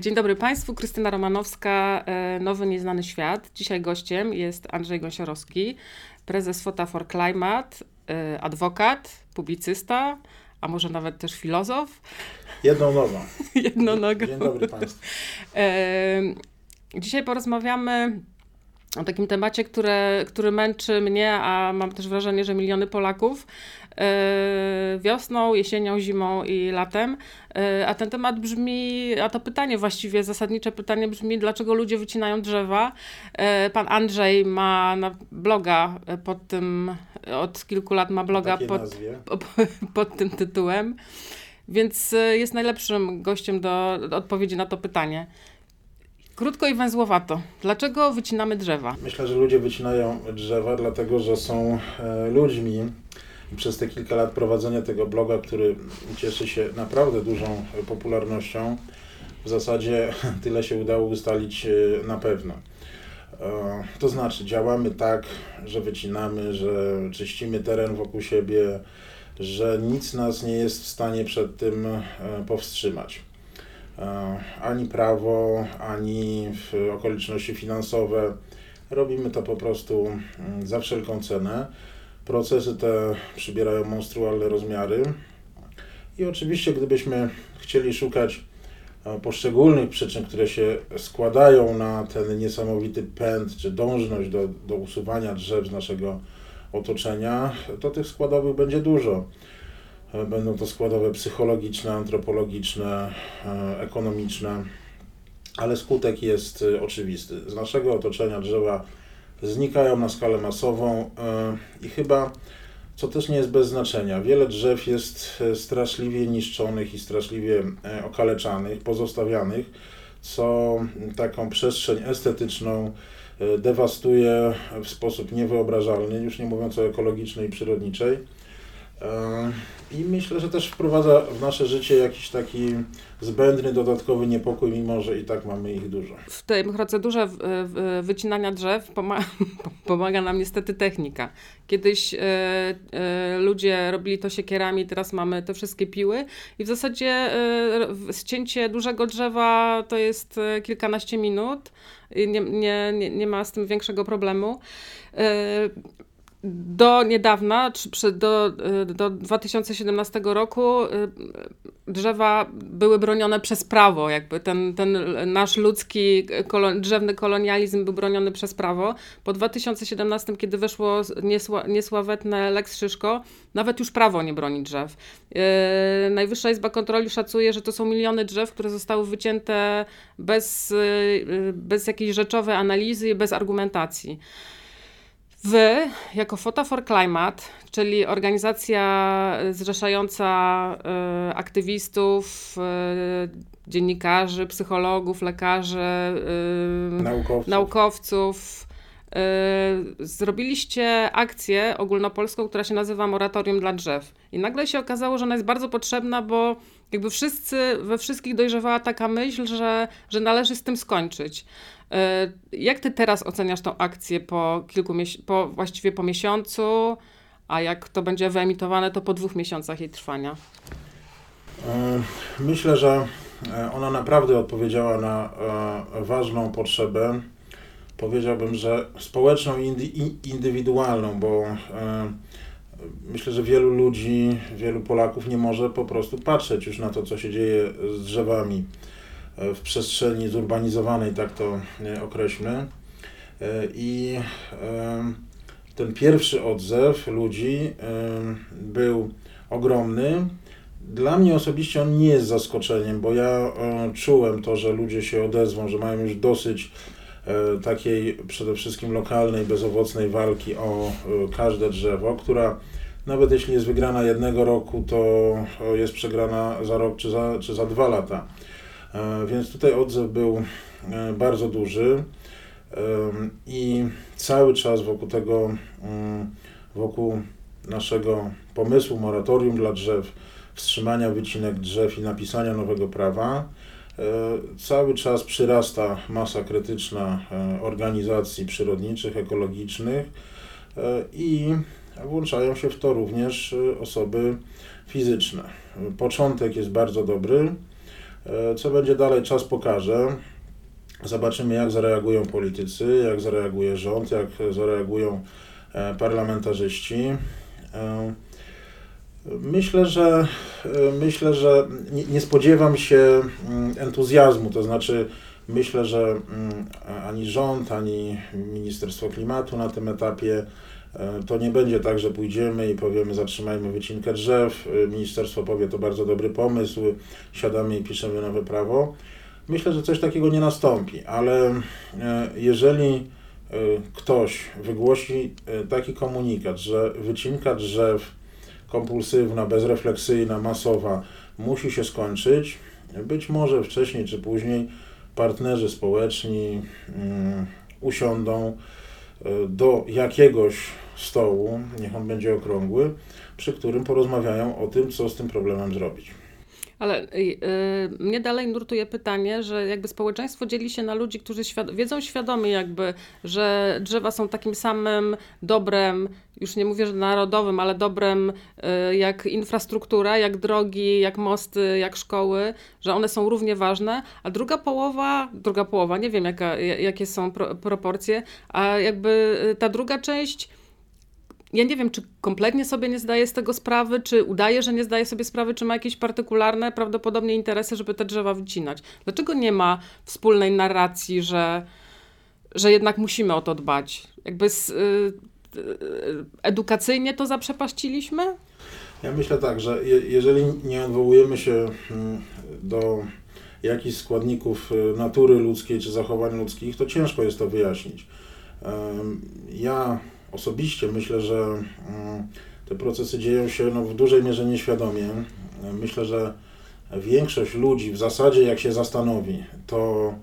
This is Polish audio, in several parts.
Dzień dobry Państwu, Krystyna Romanowska, e, Nowy Nieznany Świat. Dzisiaj gościem jest Andrzej Gąsiorowski, prezes Fota for Climate, e, adwokat, publicysta, a może nawet też filozof. Jedną nogą. Jedną nogą. Dzień dobry Państwu. E, dzisiaj porozmawiamy o takim temacie, które, który męczy mnie, a mam też wrażenie, że miliony Polaków. Wiosną, jesienią, zimą i latem. A ten temat brzmi, a to pytanie właściwie, zasadnicze pytanie brzmi, dlaczego ludzie wycinają drzewa. Pan Andrzej ma bloga pod tym, od kilku lat ma bloga pod, pod tym tytułem, więc jest najlepszym gościem do odpowiedzi na to pytanie. Krótko i węzłowato. Dlaczego wycinamy drzewa? Myślę, że ludzie wycinają drzewa, dlatego że są e, ludźmi. I przez te kilka lat prowadzenia tego bloga, który cieszy się naprawdę dużą popularnością, w zasadzie tyle się udało ustalić e, na pewno. E, to znaczy, działamy tak, że wycinamy, że czyścimy teren wokół siebie, że nic nas nie jest w stanie przed tym powstrzymać. E, ani prawo, ani okoliczności finansowe. Robimy to po prostu mm, za wszelką cenę. Procesy te przybierają monstrualne rozmiary. I oczywiście, gdybyśmy chcieli szukać e, poszczególnych przyczyn, które się składają na ten niesamowity pęd czy dążność do, do usuwania drzew z naszego otoczenia, to tych składowych będzie dużo. Będą to składowe psychologiczne, antropologiczne, e, ekonomiczne, ale skutek jest e, oczywisty. Z naszego otoczenia drzewa znikają na skalę masową e, i chyba, co też nie jest bez znaczenia, wiele drzew jest straszliwie niszczonych i straszliwie okaleczanych, pozostawianych, co taką przestrzeń estetyczną dewastuje w sposób niewyobrażalny, już nie mówiąc o ekologicznej i przyrodniczej. I myślę, że też wprowadza w nasze życie jakiś taki zbędny, dodatkowy niepokój, mimo że i tak mamy ich dużo. W tej procedurze wycinania drzew pomaga, nam niestety technika. Kiedyś e, e, ludzie robili to siekierami, teraz mamy te wszystkie piły i w zasadzie e, ścięcie dużego drzewa to jest kilkanaście minut. Nie, nie, nie ma z tym większego problemu. Do niedawna, czy do, y, do 2017 roku y, drzewa były bronione przez prawo, jakby ten, ten nasz ludzki kolon, drzewny kolonializm był broniony przez prawo. Po 2017, kiedy weszło niesła, niesławetne Lex Szyszko, nawet już prawo nie broni drzew. Yy, Najwyższa Izba Kontroli szacuje, że to są miliony drzew, które zostały wycięte bez, bez jakiejś rzeczowej analizy i bez argumentacji. Wy, jako Photo for Climate, czyli organizacja zrzeszająca y, aktywistów, y, dziennikarzy, psychologów, lekarzy, y, naukowców, naukowców zrobiliście akcję ogólnopolską, która się nazywa Moratorium dla Drzew. I nagle się okazało, że ona jest bardzo potrzebna, bo jakby wszyscy, we wszystkich dojrzewała taka myśl, że, że należy z tym skończyć. E, jak ty teraz oceniasz tą akcję po kilku po właściwie po miesiącu, a jak to będzie wyemitowane, to po dwóch miesiącach jej trwania? E, myślę, że e, ona naprawdę odpowiedziała na ważną potrzebę. Powiedziałbym, że społeczną i indywidualną, bo myślę, że wielu ludzi, wielu Polaków nie może po prostu patrzeć już na to, co się dzieje z drzewami w przestrzeni zurbanizowanej, tak to e, określmy. E, I ten pierwszy odzew ludzi był ogromny. Dla mnie osobiście on nie jest zaskoczeniem, bo ja e, czułem to, że ludzie się odezwą, że mają już dosyć takiej przede wszystkim lokalnej, bezowocnej walki o każde drzewo, która nawet jeśli jest wygrana jednego roku, to jest przegrana za rok czy za, czy za dwa lata. Więc tutaj odzew był bardzo duży i cały czas wokół tego, mm, wokół naszego pomysłu moratorium dla drzew, wstrzymania wycinek drzew i napisania nowego prawa, e, cały czas przyrasta masa krytyczna e, organizacji przyrodniczych, ekologicznych e, i włączają się w to również osoby fizyczne. Początek jest bardzo dobry. Co będzie dalej, czas pokaże. Zobaczymy, jak zareagują politycy, jak zareaguje rząd, jak zareagują parlamentarzyści. Myślę, że myślę, że nie spodziewam się mm, entuzjazmu, to znaczy myślę, że mm, ani rząd, ani Ministerstwo Klimatu na tym etapie e, to nie będzie tak, że pójdziemy i powiemy zatrzymajmy wycinkę drzew, ministerstwo powie to bardzo dobry pomysł, siadamy i piszemy nowe prawo. Myślę, że coś takiego nie nastąpi, ale e, jeżeli e, ktoś wygłosi taki komunikat, że wycinka drzew kompulsywna, bezrefleksyjna, masowa musi się skończyć. Być może wcześniej czy później partnerzy społeczni um, usiądą e, do jakiegoś stołu, niech on będzie okrągły, przy którym porozmawiają o tym, co z tym problemem zrobić. Ale yy, mnie dalej nurtuje pytanie, że jakby społeczeństwo dzieli się na ludzi, którzy świad wiedzą świadomie jakby, że drzewa są takim samym dobrem, już nie mówię, że narodowym, ale dobrem yy, jak infrastruktura, jak drogi, jak mosty, jak szkoły, że one są równie ważne, a druga połowa, druga połowa, nie wiem jaka, jakie są pro, proporcje, a jakby y, ta druga część ja nie wiem, czy kompletnie sobie nie zdaje z tego sprawy, czy udaje, że nie zdaje sobie sprawy, czy ma jakieś partykularne prawdopodobnie interesy, żeby te drzewa wycinać. Dlaczego nie ma wspólnej narracji, że, że jednak musimy o to dbać? Jakby z, y, y, edukacyjnie to zaprzepaściliśmy? Ja myślę tak, że je, jeżeli nie odwołujemy się mm, do jakichś składników y, natury ludzkiej czy zachowań ludzkich, to ciężko jest to wyjaśnić. Ja osobiście myślę, że mm, te procesy dzieją się no, w dużej mierze nieświadomie. Myślę, że większość ludzi w zasadzie jak się zastanowi, to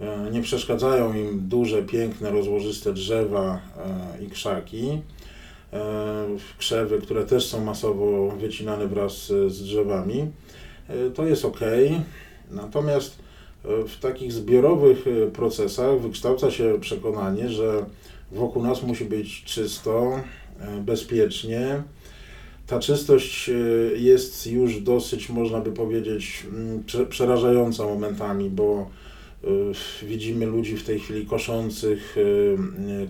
e, nie przeszkadzają im duże, piękne, rozłożyste drzewa e, i krzaki, e, krzewy, które też są masowo wycinane wraz z drzewami. To jest ok. Natomiast w takich zbiorowych procesach wykształca się przekonanie, że wokół nas musi być czysto, e, bezpiecznie. Ta czystość e, jest już dosyć, można by powiedzieć, mm, przerażająca momentami, bo e, widzimy ludzi w tej chwili koszących,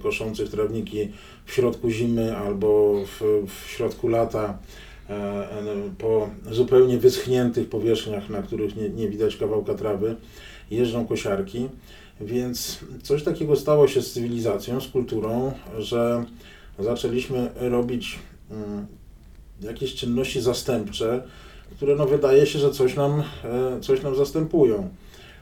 koszących trawniki w środku zimy albo w, w środku lata po zupełnie wyschniętych powierzchniach, na których nie, nie widać kawałka trawy, jeżdżą kosiarki. Więc coś takiego stało się z cywilizacją, z kulturą, że zaczęliśmy robić mm, jakieś czynności zastępcze, które no wydaje się, że coś nam, e, coś nam zastępują.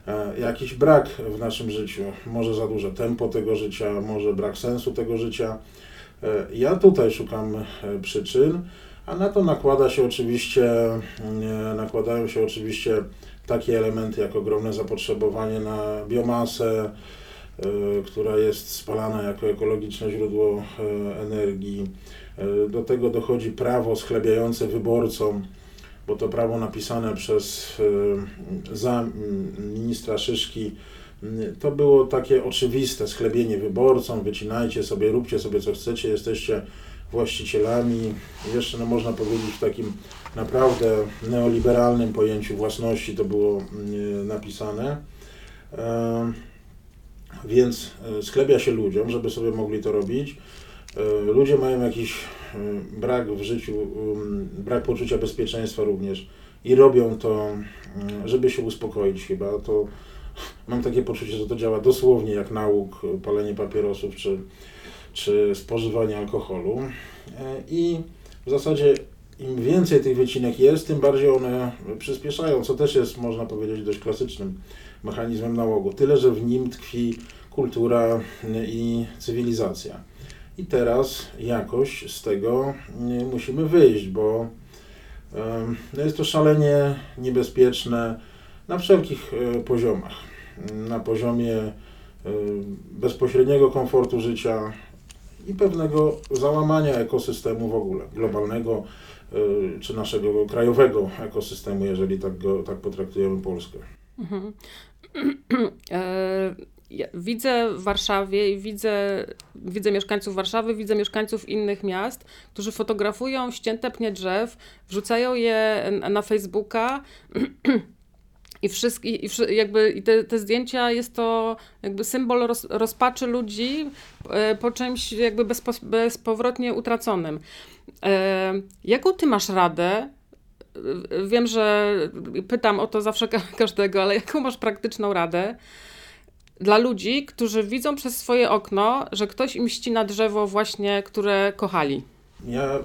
E, jakiś brak w naszym życiu, może za duże tempo tego życia, może brak sensu tego życia. E, ja tutaj szukam przyczyn, a na to nakłada się oczywiście, nakładają się oczywiście takie elementy jak ogromne zapotrzebowanie na biomasę, y, która jest spalana jako ekologiczne źródło y, energii. Y, do tego dochodzi prawo schlebiające wyborcom, bo to prawo napisane przez za ministra Szyszki to było takie oczywiste schlebienie wyborcom, wycinajcie sobie, róbcie sobie co chcecie, jesteście właścicielami. Jeszcze no, można powiedzieć w takim naprawdę neoliberalnym pojęciu własności to było mm, napisane. E, więc e, sklebia się ludziom, żeby sobie mogli to robić. E, ludzie mają jakiś brak w życiu, um, brak poczucia bezpieczeństwa również i robią to, mm, żeby się uspokoić chyba. To mam takie poczucie, że to działa dosłownie jak nauk, palenie papierosów czy, czy spożywanie alkoholu. I w zasadzie im więcej tych wycinek jest, tym bardziej one przyspieszają, co też jest, można powiedzieć, dość klasycznym mechanizmem nałogu. Tyle, że w nim tkwi kultura i cywilizacja. i teraz jakoś z tego musimy wyjść, bo no jest to szalenie niebezpieczne na wszelkich e, poziomach. Na poziomie e, bezpośredniego komfortu życia i pewnego załamania ekosystemu w ogóle, globalnego e, czy naszego krajowego ekosystemu, jeżeli tak, go, tak potraktujemy Polskę. Mhm. ja widzę w Warszawie i widzę, widzę mieszkańców Warszawy, widzę mieszkańców innych miast, którzy fotografują ścięte pnie drzew, wrzucają je na Facebooka. I, wszystkie, i, jakby, i te, te zdjęcia jest to jakby symbol roz, rozpaczy ludzi e, po czymś jakby bezpo, bezpowrotnie utraconym. E, jaką ty masz radę? E, wiem, że pytam o to zawsze każdego, ale jaką masz praktyczną radę? dla ludzi, którzy widzą przez swoje okno, że ktoś im ścina drzewo właśnie, które kochali. Ja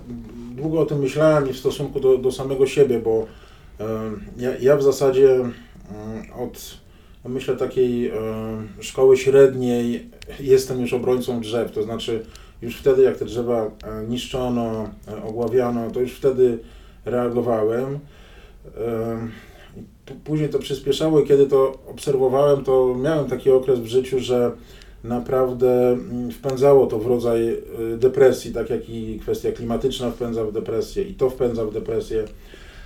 długo o tym myślałem w stosunku do, do samego siebie, bo ja, ja w zasadzie od myślę takiej szkoły średniej jestem już obrońcą drzew, to znaczy już wtedy jak te drzewa e, niszczono, e, ogławiano, to już wtedy reagowałem. Później to przyspieszało i kiedy to obserwowałem, to miałem taki okres w życiu, że naprawdę mm, wpędzało to w rodzaj y, depresji, tak jak i kwestia klimatyczna wpędza w depresję i to wpędza w depresję.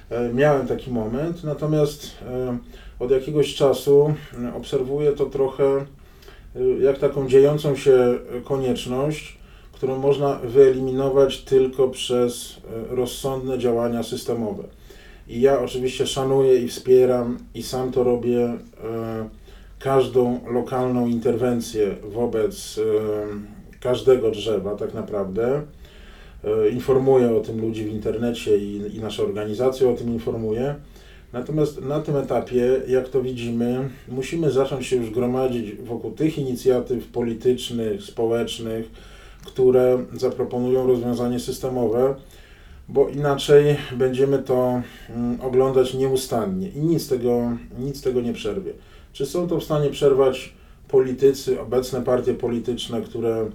E, miałem taki moment, natomiast e, od jakiegoś czasu mm, obserwuję to trochę jak taką dziejącą się konieczność, którą można wyeliminować tylko przez e, rozsądne działania systemowe. I ja oczywiście szanuję i wspieram i sam to robię e, każdą lokalną interwencję wobec e, każdego drzewa tak naprawdę. E, informuję o tym ludzi w internecie i, i nasza organizacja o tym informuje. Natomiast na tym etapie, jak to widzimy, musimy zacząć się już gromadzić wokół tych inicjatyw politycznych, społecznych, które zaproponują rozwiązanie systemowe, bo inaczej będziemy to mm, oglądać nieustannie i nic tego, nic tego nie przerwie. Czy są to w stanie przerwać politycy, obecne partie polityczne, które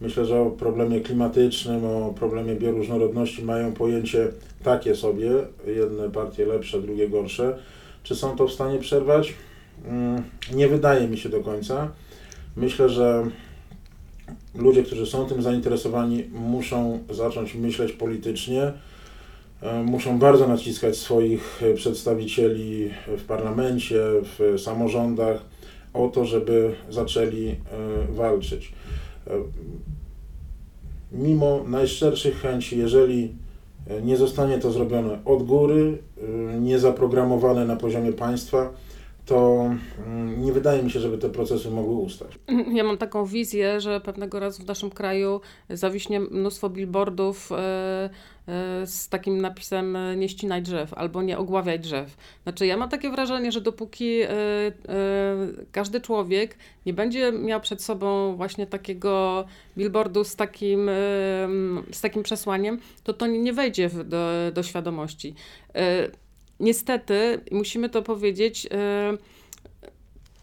myślę, że o problemie klimatycznym, o problemie bioróżnorodności mają pojęcie takie sobie, jedne partie lepsze, drugie gorsze. Czy są to w stanie przerwać? Mm, nie wydaje mi się do końca. Myślę, że ludzie, którzy są tym zainteresowani, muszą zacząć myśleć politycznie, e, muszą bardzo naciskać swoich przedstawicieli w parlamencie, w samorządach o to, żeby zaczęli e, walczyć. E, mimo najszczerszych chęci, jeżeli nie zostanie to zrobione od góry, nie zaprogramowane na poziomie państwa, to mm, nie wydaje mi się, żeby te procesy mogły ustać. Ja mam taką wizję, że pewnego razu w naszym kraju zawiśnie mnóstwo billboardów e, e, z takim napisem e, nie ścinaj drzew albo nie ogławiaj drzew. Znaczy ja mam takie wrażenie, że dopóki każdy człowiek nie będzie miał przed sobą właśnie takiego billboardu z takim, z takim przesłaniem, to to nie wejdzie do, do świadomości niestety, musimy to powiedzieć, y,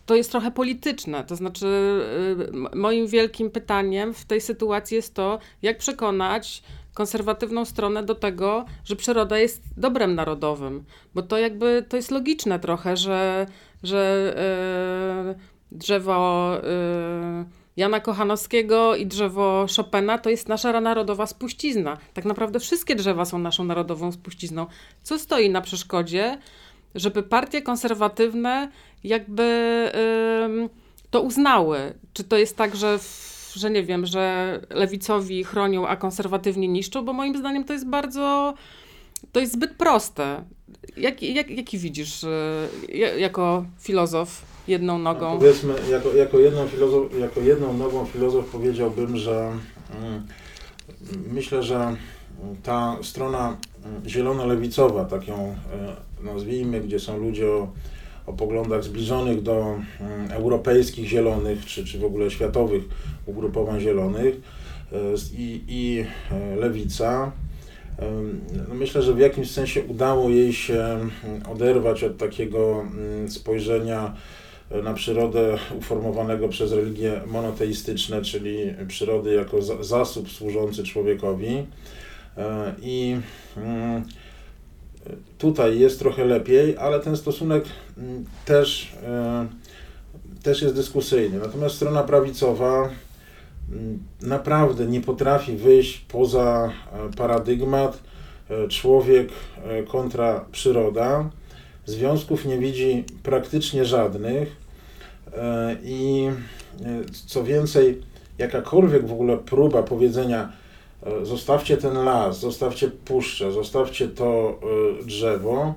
to jest trochę polityczne. To znaczy, y, moim wielkim pytaniem w tej sytuacji jest to, jak przekonać konserwatywną stronę do tego, że przyroda jest dobrem narodowym. Bo to jakby to jest logiczne trochę, że, że yy, drzewo. Jana Kochanowskiego i drzewo Chopina to jest nasza narodowa spuścizna. Tak naprawdę wszystkie drzewa są naszą narodową spuścizną. Co stoi na przeszkodzie, żeby partie konserwatywne jakby yy, to uznały? Czy to jest tak, że, że nie wiem, że lewicowi chronią, a konserwatywni niszczą? Bo moim zdaniem to jest bardzo, to jest zbyt proste. Jak, jak, jaki widzisz yy, jako filozof? Jedną nogą. No, powiedzmy, jako, jako, jedną filozof, jako jedną nogą filozof powiedziałbym, że mm, myślę, że ta strona mm, zielona-lewicowa, tak ją e, nazwijmy, gdzie są ludzie o, o poglądach zbliżonych do mm, europejskich zielonych, czy, czy w ogóle światowych ugrupowań zielonych e, i, i e, lewica, no myślę, że w jakimś sensie udało jej się oderwać od takiego spojrzenia na przyrodę uformowanego przez religie monoteistyczne, czyli przyrody jako zasób służący człowiekowi. I mm, tutaj jest trochę lepiej, ale ten stosunek mm, też, też jest dyskusyjny. Natomiast strona prawicowa mm, naprawdę nie potrafi wyjść poza paradygmat człowiek kontra przyroda Związków nie widzi praktycznie żadnych. E, i e, co więcej, jakakolwiek w ogóle próba powiedzenia e, zostawcie ten las, zostawcie puszczę, zostawcie to drzewo,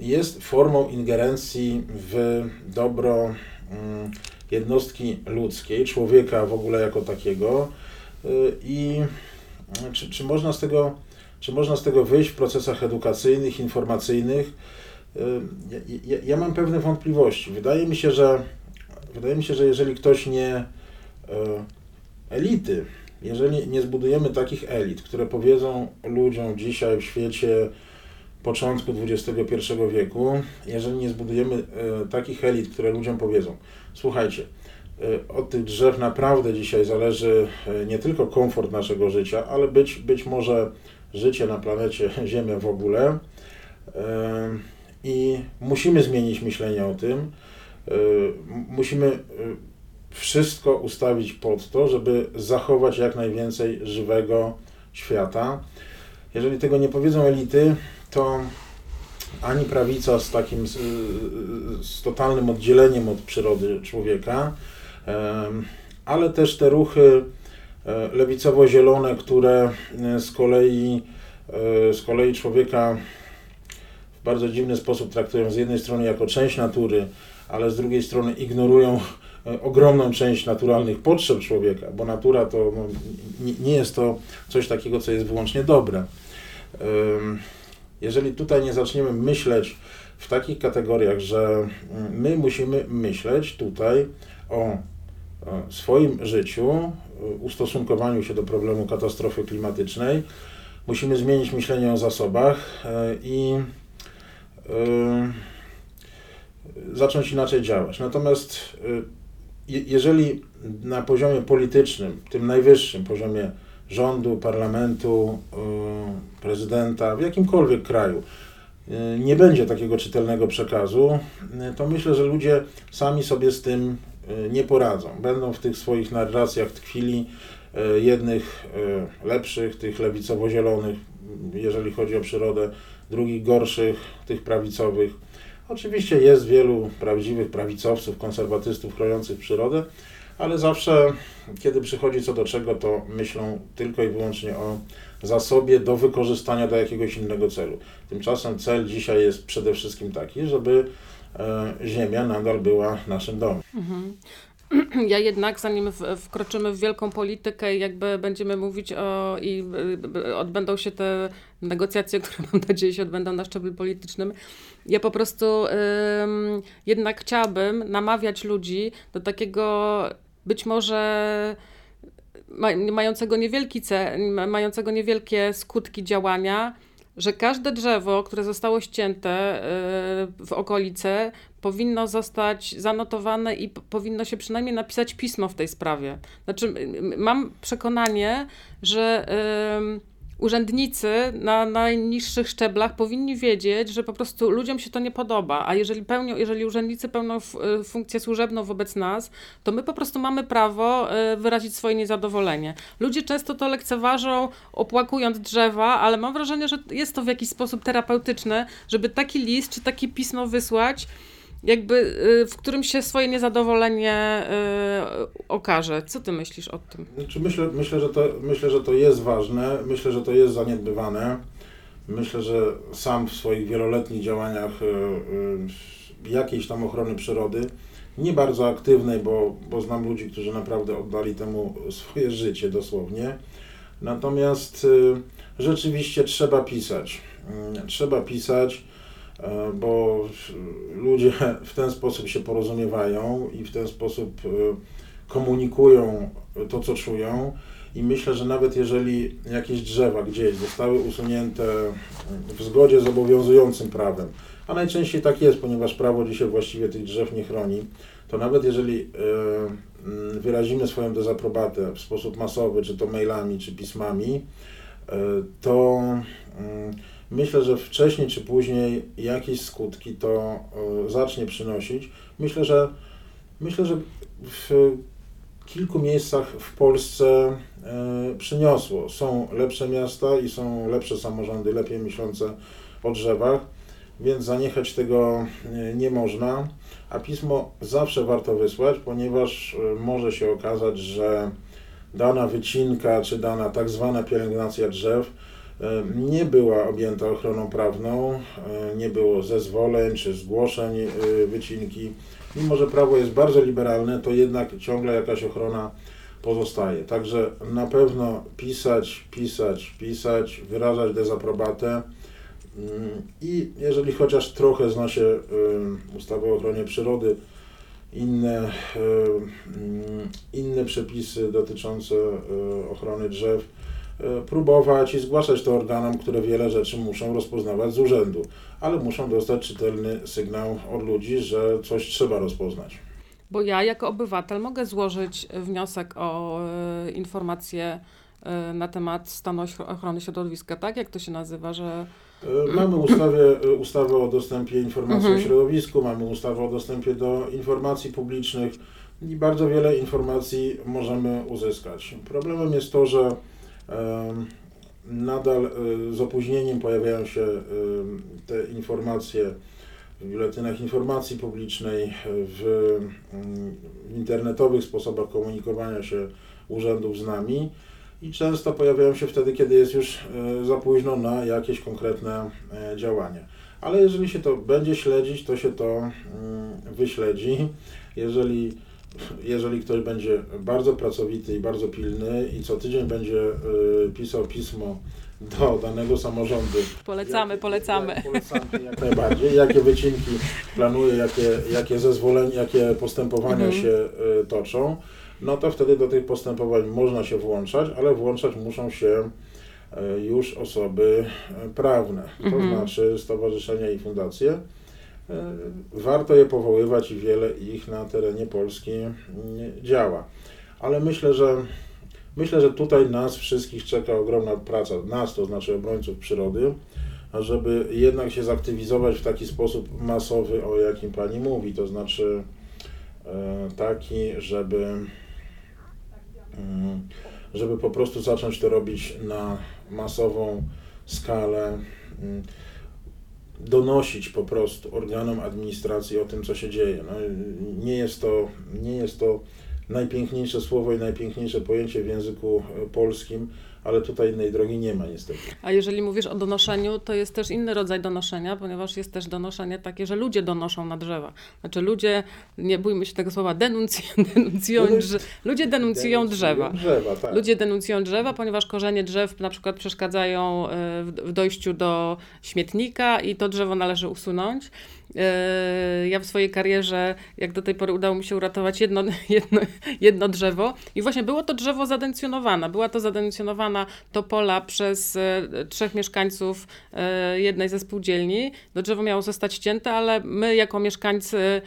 jest formą ingerencji w dobro mm, jednostki ludzkiej, człowieka w ogóle jako takiego. I czy, czy, można z tego, czy można z tego wyjść w procesach edukacyjnych, informacyjnych, ja, ja, mam pewne wątpliwości. Wydaje mi się, że wydaje mi się, że jeżeli ktoś nie e, elity, jeżeli nie zbudujemy takich elit, które powiedzą ludziom dzisiaj w świecie początku XXI wieku, jeżeli nie zbudujemy e, takich elit, które ludziom powiedzą, słuchajcie, od tych drzew naprawdę dzisiaj zależy nie tylko komfort naszego życia, ale być, być może życie na planecie Ziemia w ogóle i musimy zmienić myślenie o tym. Y, musimy y, wszystko ustawić pod to, żeby zachować jak najwięcej żywego świata. Jeżeli tego nie powiedzą elity, to ani prawica z takim z, z totalnym oddzieleniem od przyrody człowieka, ale też te ruchy e, lewicowo-zielone, które e, z kolei, e, z kolei człowieka bardzo dziwny sposób traktują z jednej strony jako część natury, ale z drugiej strony ignorują e, ogromną część naturalnych potrzeb człowieka, bo natura to no, nie jest to coś takiego, co jest wyłącznie dobre. Jeżeli tutaj nie zaczniemy myśleć w takich kategoriach, że mm, my musimy myśleć tutaj o swoim życiu, e, ustosunkowaniu się do problemu katastrofy klimatycznej, musimy zmienić myślenie o zasobach e, i zacząć inaczej działać. Natomiast jeżeli na poziomie politycznym, tym najwyższym poziomie rządu, parlamentu, prezydenta, w jakimkolwiek kraju, nie będzie takiego czytelnego przekazu, to myślę, że ludzie sami sobie z tym nie poradzą. Będą w tych swoich narracjach tkwili jednych lepszych, tych lewicowo-zielonych, jeżeli chodzi o przyrodę, drugich gorszych, tych prawicowych. Oczywiście jest wielu prawdziwych prawicowców, konserwatystów chroniących przyrodę, ale zawsze, kiedy przychodzi co do czego, to myślą tylko i wyłącznie o zasobie do wykorzystania do jakiegoś innego celu. Tymczasem cel dzisiaj jest przede wszystkim taki, żeby e, Ziemia nadal była naszym domem. Mhm. ja jednak, zanim wkroczymy w wielką politykę i jakby będziemy mówić o i y, odbędą się te negocjacje, które mam nadzieję się odbędą na szczeblu politycznym, ja po prostu ym, jednak chciałabym namawiać ludzi do takiego być może mającego, niewielki ce, mającego niewielkie skutki działania, że każde drzewo, które zostało ścięte y, w okolice, powinno zostać zanotowane i powinno się przynajmniej napisać pismo w tej sprawie. Znaczy, mam przekonanie, że urzędnicy na najniższych szczeblach powinni wiedzieć, że po prostu ludziom się to nie podoba, a jeżeli, pełnią, jeżeli urzędnicy pełnią y, funkcję służebną wobec nas, to my po prostu mamy prawo y, wyrazić swoje niezadowolenie. Ludzie często to lekceważą, opłakując drzewa, ale mam wrażenie, że jest to w jakiś sposób terapeutyczne, żeby taki list czy takie pismo wysłać, jakby y, w którym się swoje niezadowolenie y, okaże. Co ty myślisz o tym? Znaczy myślę, myślę, że to, myślę, że to jest ważne, myślę, że to jest zaniedbywane. Myślę, że sam w swoich wieloletnich działaniach y, jakiejś tam ochrony przyrody, nie bardzo aktywnej, bo, bo znam ludzi, którzy naprawdę oddali temu swoje życie dosłownie. Natomiast rzeczywiście trzeba pisać. Trzeba pisać bo ludzie w ten sposób się porozumiewają i w ten sposób e, komunikują to, co czują. i myślę, że nawet jeżeli jakieś drzewa gdzieś zostały usunięte w zgodzie z obowiązującym prawem, a najczęściej tak jest, ponieważ prawo dzisiaj właściwie tych drzew nie chroni, to nawet jeżeli e, mm, wyrazimy swoją dezaprobatę w sposób masowy, czy to mailami, czy pismami, e, to mm, myślę, że wcześniej czy później jakieś skutki to e, zacznie przynosić. Myślę, że myślę, że w kilku miejscach w Polsce przyniosło. Są lepsze miasta i są lepsze samorządy, lepiej myślące o drzewach więc zaniechać tego e, nie można, a pismo zawsze warto wysłać, ponieważ e, może się okazać, że dana wycinka czy dana tak zwana pielęgnacja drzew e, nie była objęta ochroną prawną, nie było zezwoleń czy zgłoszeń wycinki. Mimo, że prawo jest bardzo liberalne, to jednak ciągle jakaś ochrona pozostaje. Także na pewno pisać, pisać, pisać, wyrażać dezaprobatę. I jeżeli chociaż trochę zna się ustawę o ochronie przyrody, inne, y, inne przepisy dotyczące ochrony drzew, próbować i zgłaszać to organom, które wiele rzeczy muszą rozpoznawać z urzędu, ale muszą dostać czytelny sygnał od ludzi, że coś trzeba rozpoznać. Bo ja jako obywatel mogę złożyć wniosek o informację na temat stanu ochrony środowiska, tak? Jak to się nazywa, że E, mamy ustawę, e, ustawę o dostępie informacji mhm. o środowisku, mamy ustawę o dostępie do informacji publicznych i bardzo wiele informacji możemy uzyskać. Problemem jest to, że nadal e, z opóźnieniem pojawiają się te informacje w biuletynach informacji publicznej, w, mm, internetowych sposobach komunikowania się urzędów z nami i często pojawiają się wtedy, kiedy jest już e, za późno na jakieś konkretne e, działanie. Ale jeżeli się to będzie śledzić, to się to mm, wyśledzi. Jeżeli, jeżeli ktoś będzie bardzo pracowity i bardzo pilny i co tydzień będzie e, pisał pismo do danego samorządu. Polecamy, jak, polecamy. Jak, polecamy jak najbardziej. Jakie wycinki planuje, jakie, jakie zezwolenia, jakie postępowania mhm. się toczą no to wtedy do tych postępowań można się włączać, ale włączać muszą się e, już osoby prawne, to mhm. znaczy stowarzyszenia i fundacje. E, warto je powoływać i wiele ich na terenie Polski działa. Ale myślę, że myślę, że tutaj nas wszystkich czeka ogromna praca, nas to znaczy obrońców przyrody, żeby jednak się zaktywizować w taki sposób masowy, o jakim Pani mówi, to znaczy taki, żeby Mm, żeby po prostu zacząć to robić na masową skalę, mm, donosić po prostu organom administracji o tym, co się dzieje. No, nie, jest to, nie jest to najpiękniejsze słowo i najpiękniejsze pojęcie w języku polskim, ale tutaj innej drogi nie ma niestety. A jeżeli mówisz o donoszeniu, to jest też inny rodzaj donoszenia, ponieważ jest też donoszenie takie, że ludzie donoszą na drzewa. Znaczy ludzie, nie bójmy się tego słowa, denuncjują, denuncjują ludzie denuncjują drzewa. drzewa tak. Ludzie denuncjują drzewa, ponieważ korzenie drzew na przykład przeszkadzają e, w dojściu do śmietnika i to drzewo należy usunąć. E, ja w swojej karierze, jak do tej pory udało mi się uratować jedno, jedno, jedno drzewo i właśnie było to drzewo zadencjonowane. Była to zadencjonowana topola przez e, trzech mieszkańców e, jednej ze spółdzielni. To drzewo miało zostać cięte, ale my jako mieszkańcy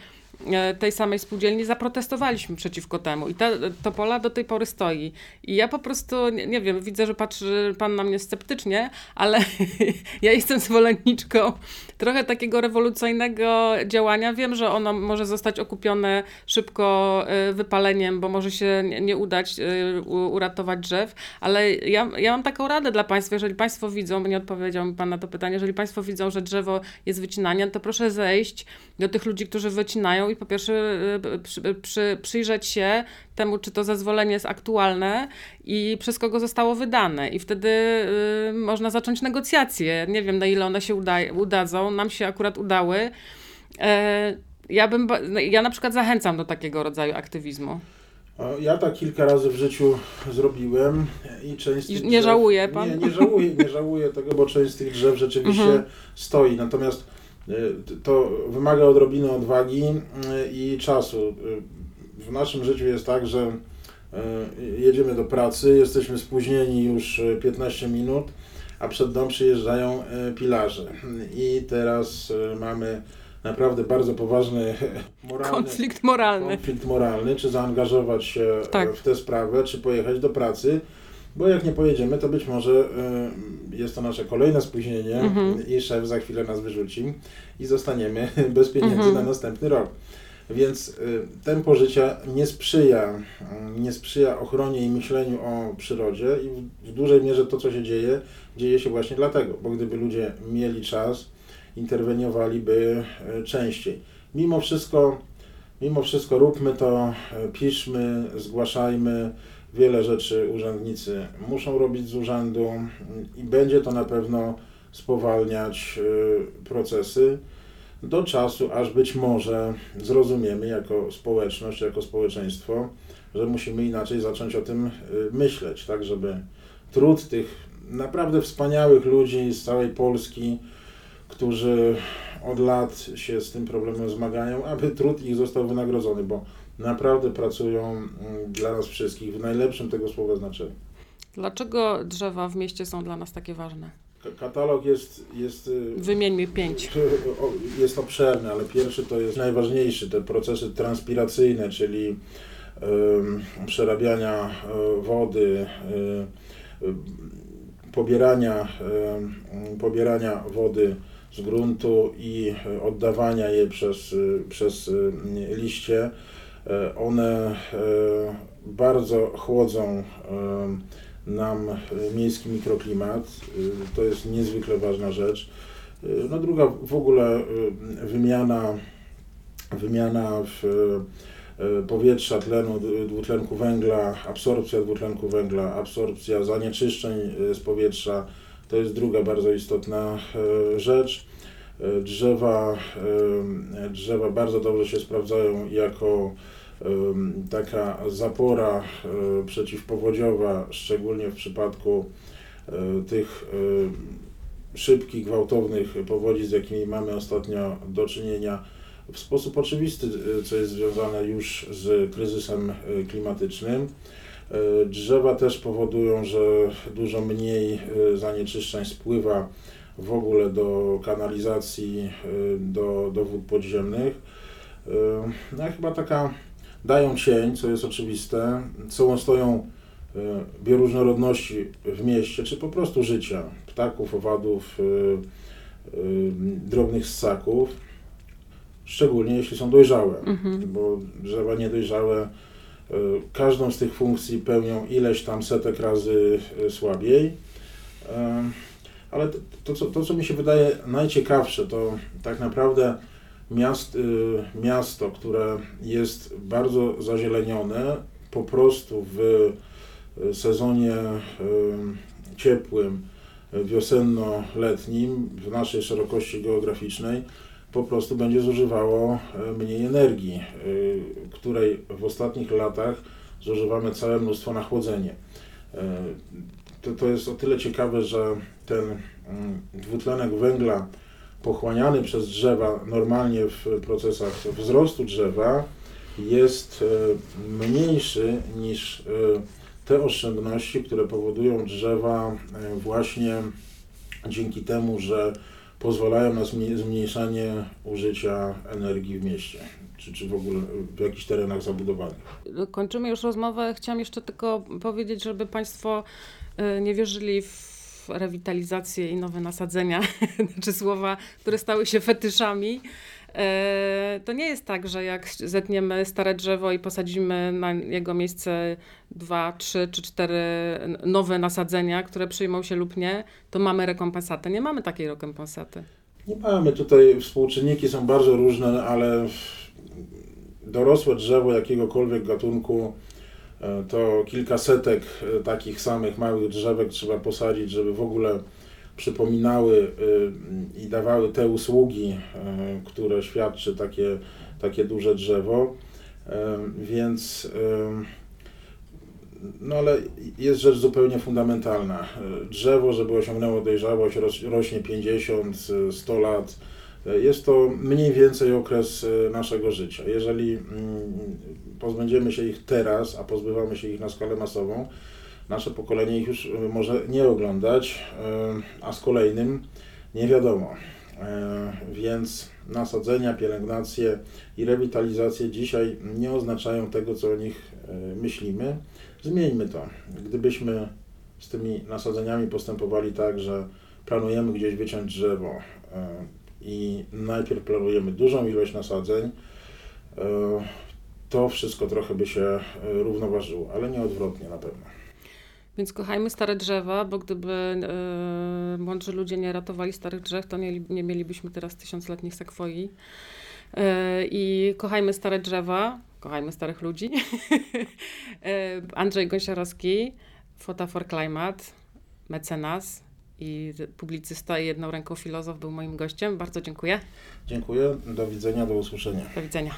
tej samej spółdzielni zaprotestowaliśmy przeciwko temu i ta, to pola do tej pory stoi. I ja po prostu, nie, nie wiem, widzę, że patrzy pan na mnie sceptycznie, ale ja jestem zwolenniczką trochę takiego rewolucyjnego działania. Wiem, że ono może zostać okupione szybko e, wypaleniem, bo może się nie udać e, uratować drzew, ale ja, ja mam taką radę dla państwa, jeżeli państwo widzą, nie odpowiedział mi pan na to pytanie, jeżeli państwo widzą, że drzewo jest wycinane, to proszę zejść do tych ludzi, którzy wycinają i po pierwsze y, przy, przy, przyjrzeć się temu, czy to zezwolenie jest aktualne i przez kogo zostało wydane. I wtedy y, można zacząć negocjacje. Nie wiem, na ile one się uda, udadzą. Nam się akurat udały. E, ja, bym, no, ja na przykład zachęcam do takiego rodzaju aktywizmu. Ja tak kilka razy w życiu zrobiłem i część z tych Nie drzew, żałuje pan? Nie, nie żałuję, nie żałuję tego, bo część z tych drzew rzeczywiście mhm. stoi. Natomiast Y, to wymaga odrobiny odwagi y, i czasu. Y, w naszym życiu jest tak, że jedziemy do pracy, jesteśmy spóźnieni już 15 minut, a przed dom przyjeżdżają pilarze. I teraz mamy naprawdę bardzo poważny moralny, konflikt moralny. Konflikt moralny, czy zaangażować się tak. w tę sprawę, czy pojechać do pracy. Bo jak nie pojedziemy, to być może y, jest to nasze kolejne spóźnienie mhm. i szef za chwilę nas wyrzuci i zostaniemy bez pieniędzy mhm. na następny rok. Więc y, tempo życia nie sprzyja, y, nie sprzyja ochronie i myśleniu o przyrodzie i w, w dużej mierze to, co się dzieje, dzieje się właśnie dlatego, bo gdyby ludzie mieli czas, interweniowaliby częściej. Mimo wszystko, mimo wszystko róbmy to, piszmy, zgłaszajmy, wiele rzeczy urzędnicy muszą robić z urzędu i będzie to na pewno spowalniać y, procesy do czasu, aż być może zrozumiemy jako społeczność, jako społeczeństwo, że musimy inaczej zacząć o tym y, myśleć, tak żeby trud tych naprawdę wspaniałych ludzi z całej Polski, którzy od lat się z tym problemem zmagają, aby trud ich został wynagrodzony, bo naprawdę pracują mm, dla nas wszystkich w najlepszym tego słowa znaczeniu. Dlaczego drzewa w mieście są dla nas takie ważne? Katalog jest, jest. Y, Wymienimy pięć. Jest obszerny, ale pierwszy to jest najważniejszy, te procesy transpiracyjne, czyli y, przerabiania y, wody, y, pobierania, pobierania wody z gruntu i oddawania jej przez, przez liście one e, bardzo chłodzą e, nam miejski mikroklimat. To jest niezwykle ważna rzecz. No druga w ogóle wymiana, wymiana w powietrza, tlenu, dwutlenku węgla, absorpcja dwutlenku węgla, absorpcja zanieczyszczeń z powietrza, to jest druga bardzo istotna rzecz. Drzewa, drzewa bardzo dobrze się sprawdzają jako taka zapora e, przeciwpowodziowa, szczególnie w przypadku e, tych e, szybkich, gwałtownych powodzi, z jakimi mamy ostatnio do czynienia, w sposób oczywisty, co jest związane już z kryzysem klimatycznym. Drzewa też powodują, że dużo mniej zanieczyszczeń spływa w ogóle do kanalizacji, do, do wód podziemnych. No chyba taka dają cień, co jest oczywiste, są, stoją e, bioróżnorodności w mieście, czy po prostu życia ptaków, owadów, e, e, drobnych ssaków, szczególnie jeśli są dojrzałe, mhm. bo drzewa niedojrzałe każdą z tych funkcji pełnią ileś tam setek razy słabiej. Ale to, to, to, co mi się wydaje najciekawsze, to tak naprawdę miast, y, miasto, które jest bardzo zazielenione, po prostu w y, sezonie y, ciepłym, wiosenno-letnim, w naszej szerokości geograficznej, po prostu będzie zużywało mniej energii, której w ostatnich latach zużywamy całe mnóstwo na chłodzenie. To, to jest o tyle ciekawe, że ten mm, dwutlenek węgla, pochłaniany przez drzewa normalnie w procesach wzrostu drzewa jest e, mniejszy niż e, te oszczędności, które powodują drzewa e, właśnie dzięki temu, że pozwalają na zmniejszanie użycia energii w mieście, czy, czy w ogóle w jakichś terenach zabudowanych. Kończymy już rozmowę. Chciałam jeszcze tylko powiedzieć, żeby Państwo nie wierzyli w rewitalizację i nowe nasadzenia, czy słowa, które stały się fetyszami. E, to nie jest tak, że jak zetniemy stare drzewo i posadzimy na jego miejsce dwa, trzy czy cztery nowe nasadzenia, które przyjmą się lub nie, to mamy rekompensatę. Nie mamy takiej rekompensaty. Nie mamy. Tutaj współczynniki są bardzo różne, ale dorosłe drzewo jakiegokolwiek gatunku to kilkasetek e, takich samych małych drzewek trzeba posadzić, żeby w ogóle przypominały e, i dawały te usługi, które świadczy takie, takie duże drzewo. Więc no ale jest rzecz zupełnie fundamentalna. Drzewo, żeby osiągnęło dojrzałość, rośnie 50, 100 lat E, Jest to mniej więcej okres e, naszego życia. Jeżeli mm, pozbędziemy się ich teraz, a pozbywamy się ich na skalę masową, nasze pokolenie ich już e, może nie oglądać, e, a z kolejnym nie wiadomo. E, Więc nasadzenia, pielęgnacje i rewitalizacje dzisiaj nie oznaczają tego, co o nich e, myślimy. Zmieńmy to. Gdybyśmy z tymi nasadzeniami postępowali tak, że planujemy gdzieś wyciąć drzewo e, i najpierw planujemy dużą ilość nasadzeń, e, to wszystko trochę by się e, równoważyło, ale nie odwrotnie na pewno. Więc kochajmy stare drzewa, bo gdyby e, mądrzy ludzie nie ratowali starych drzew, to nie, nie mielibyśmy teraz tysiącletnich sekwoi. E, I kochajmy stare drzewa, kochajmy starych ludzi. Andrzej Gąsiorowski, Fota for Climate, mecenas i publicysta i jedną ręką filozof był moim gościem. Bardzo dziękuję. Dziękuję, do widzenia, do usłyszenia. Do widzenia.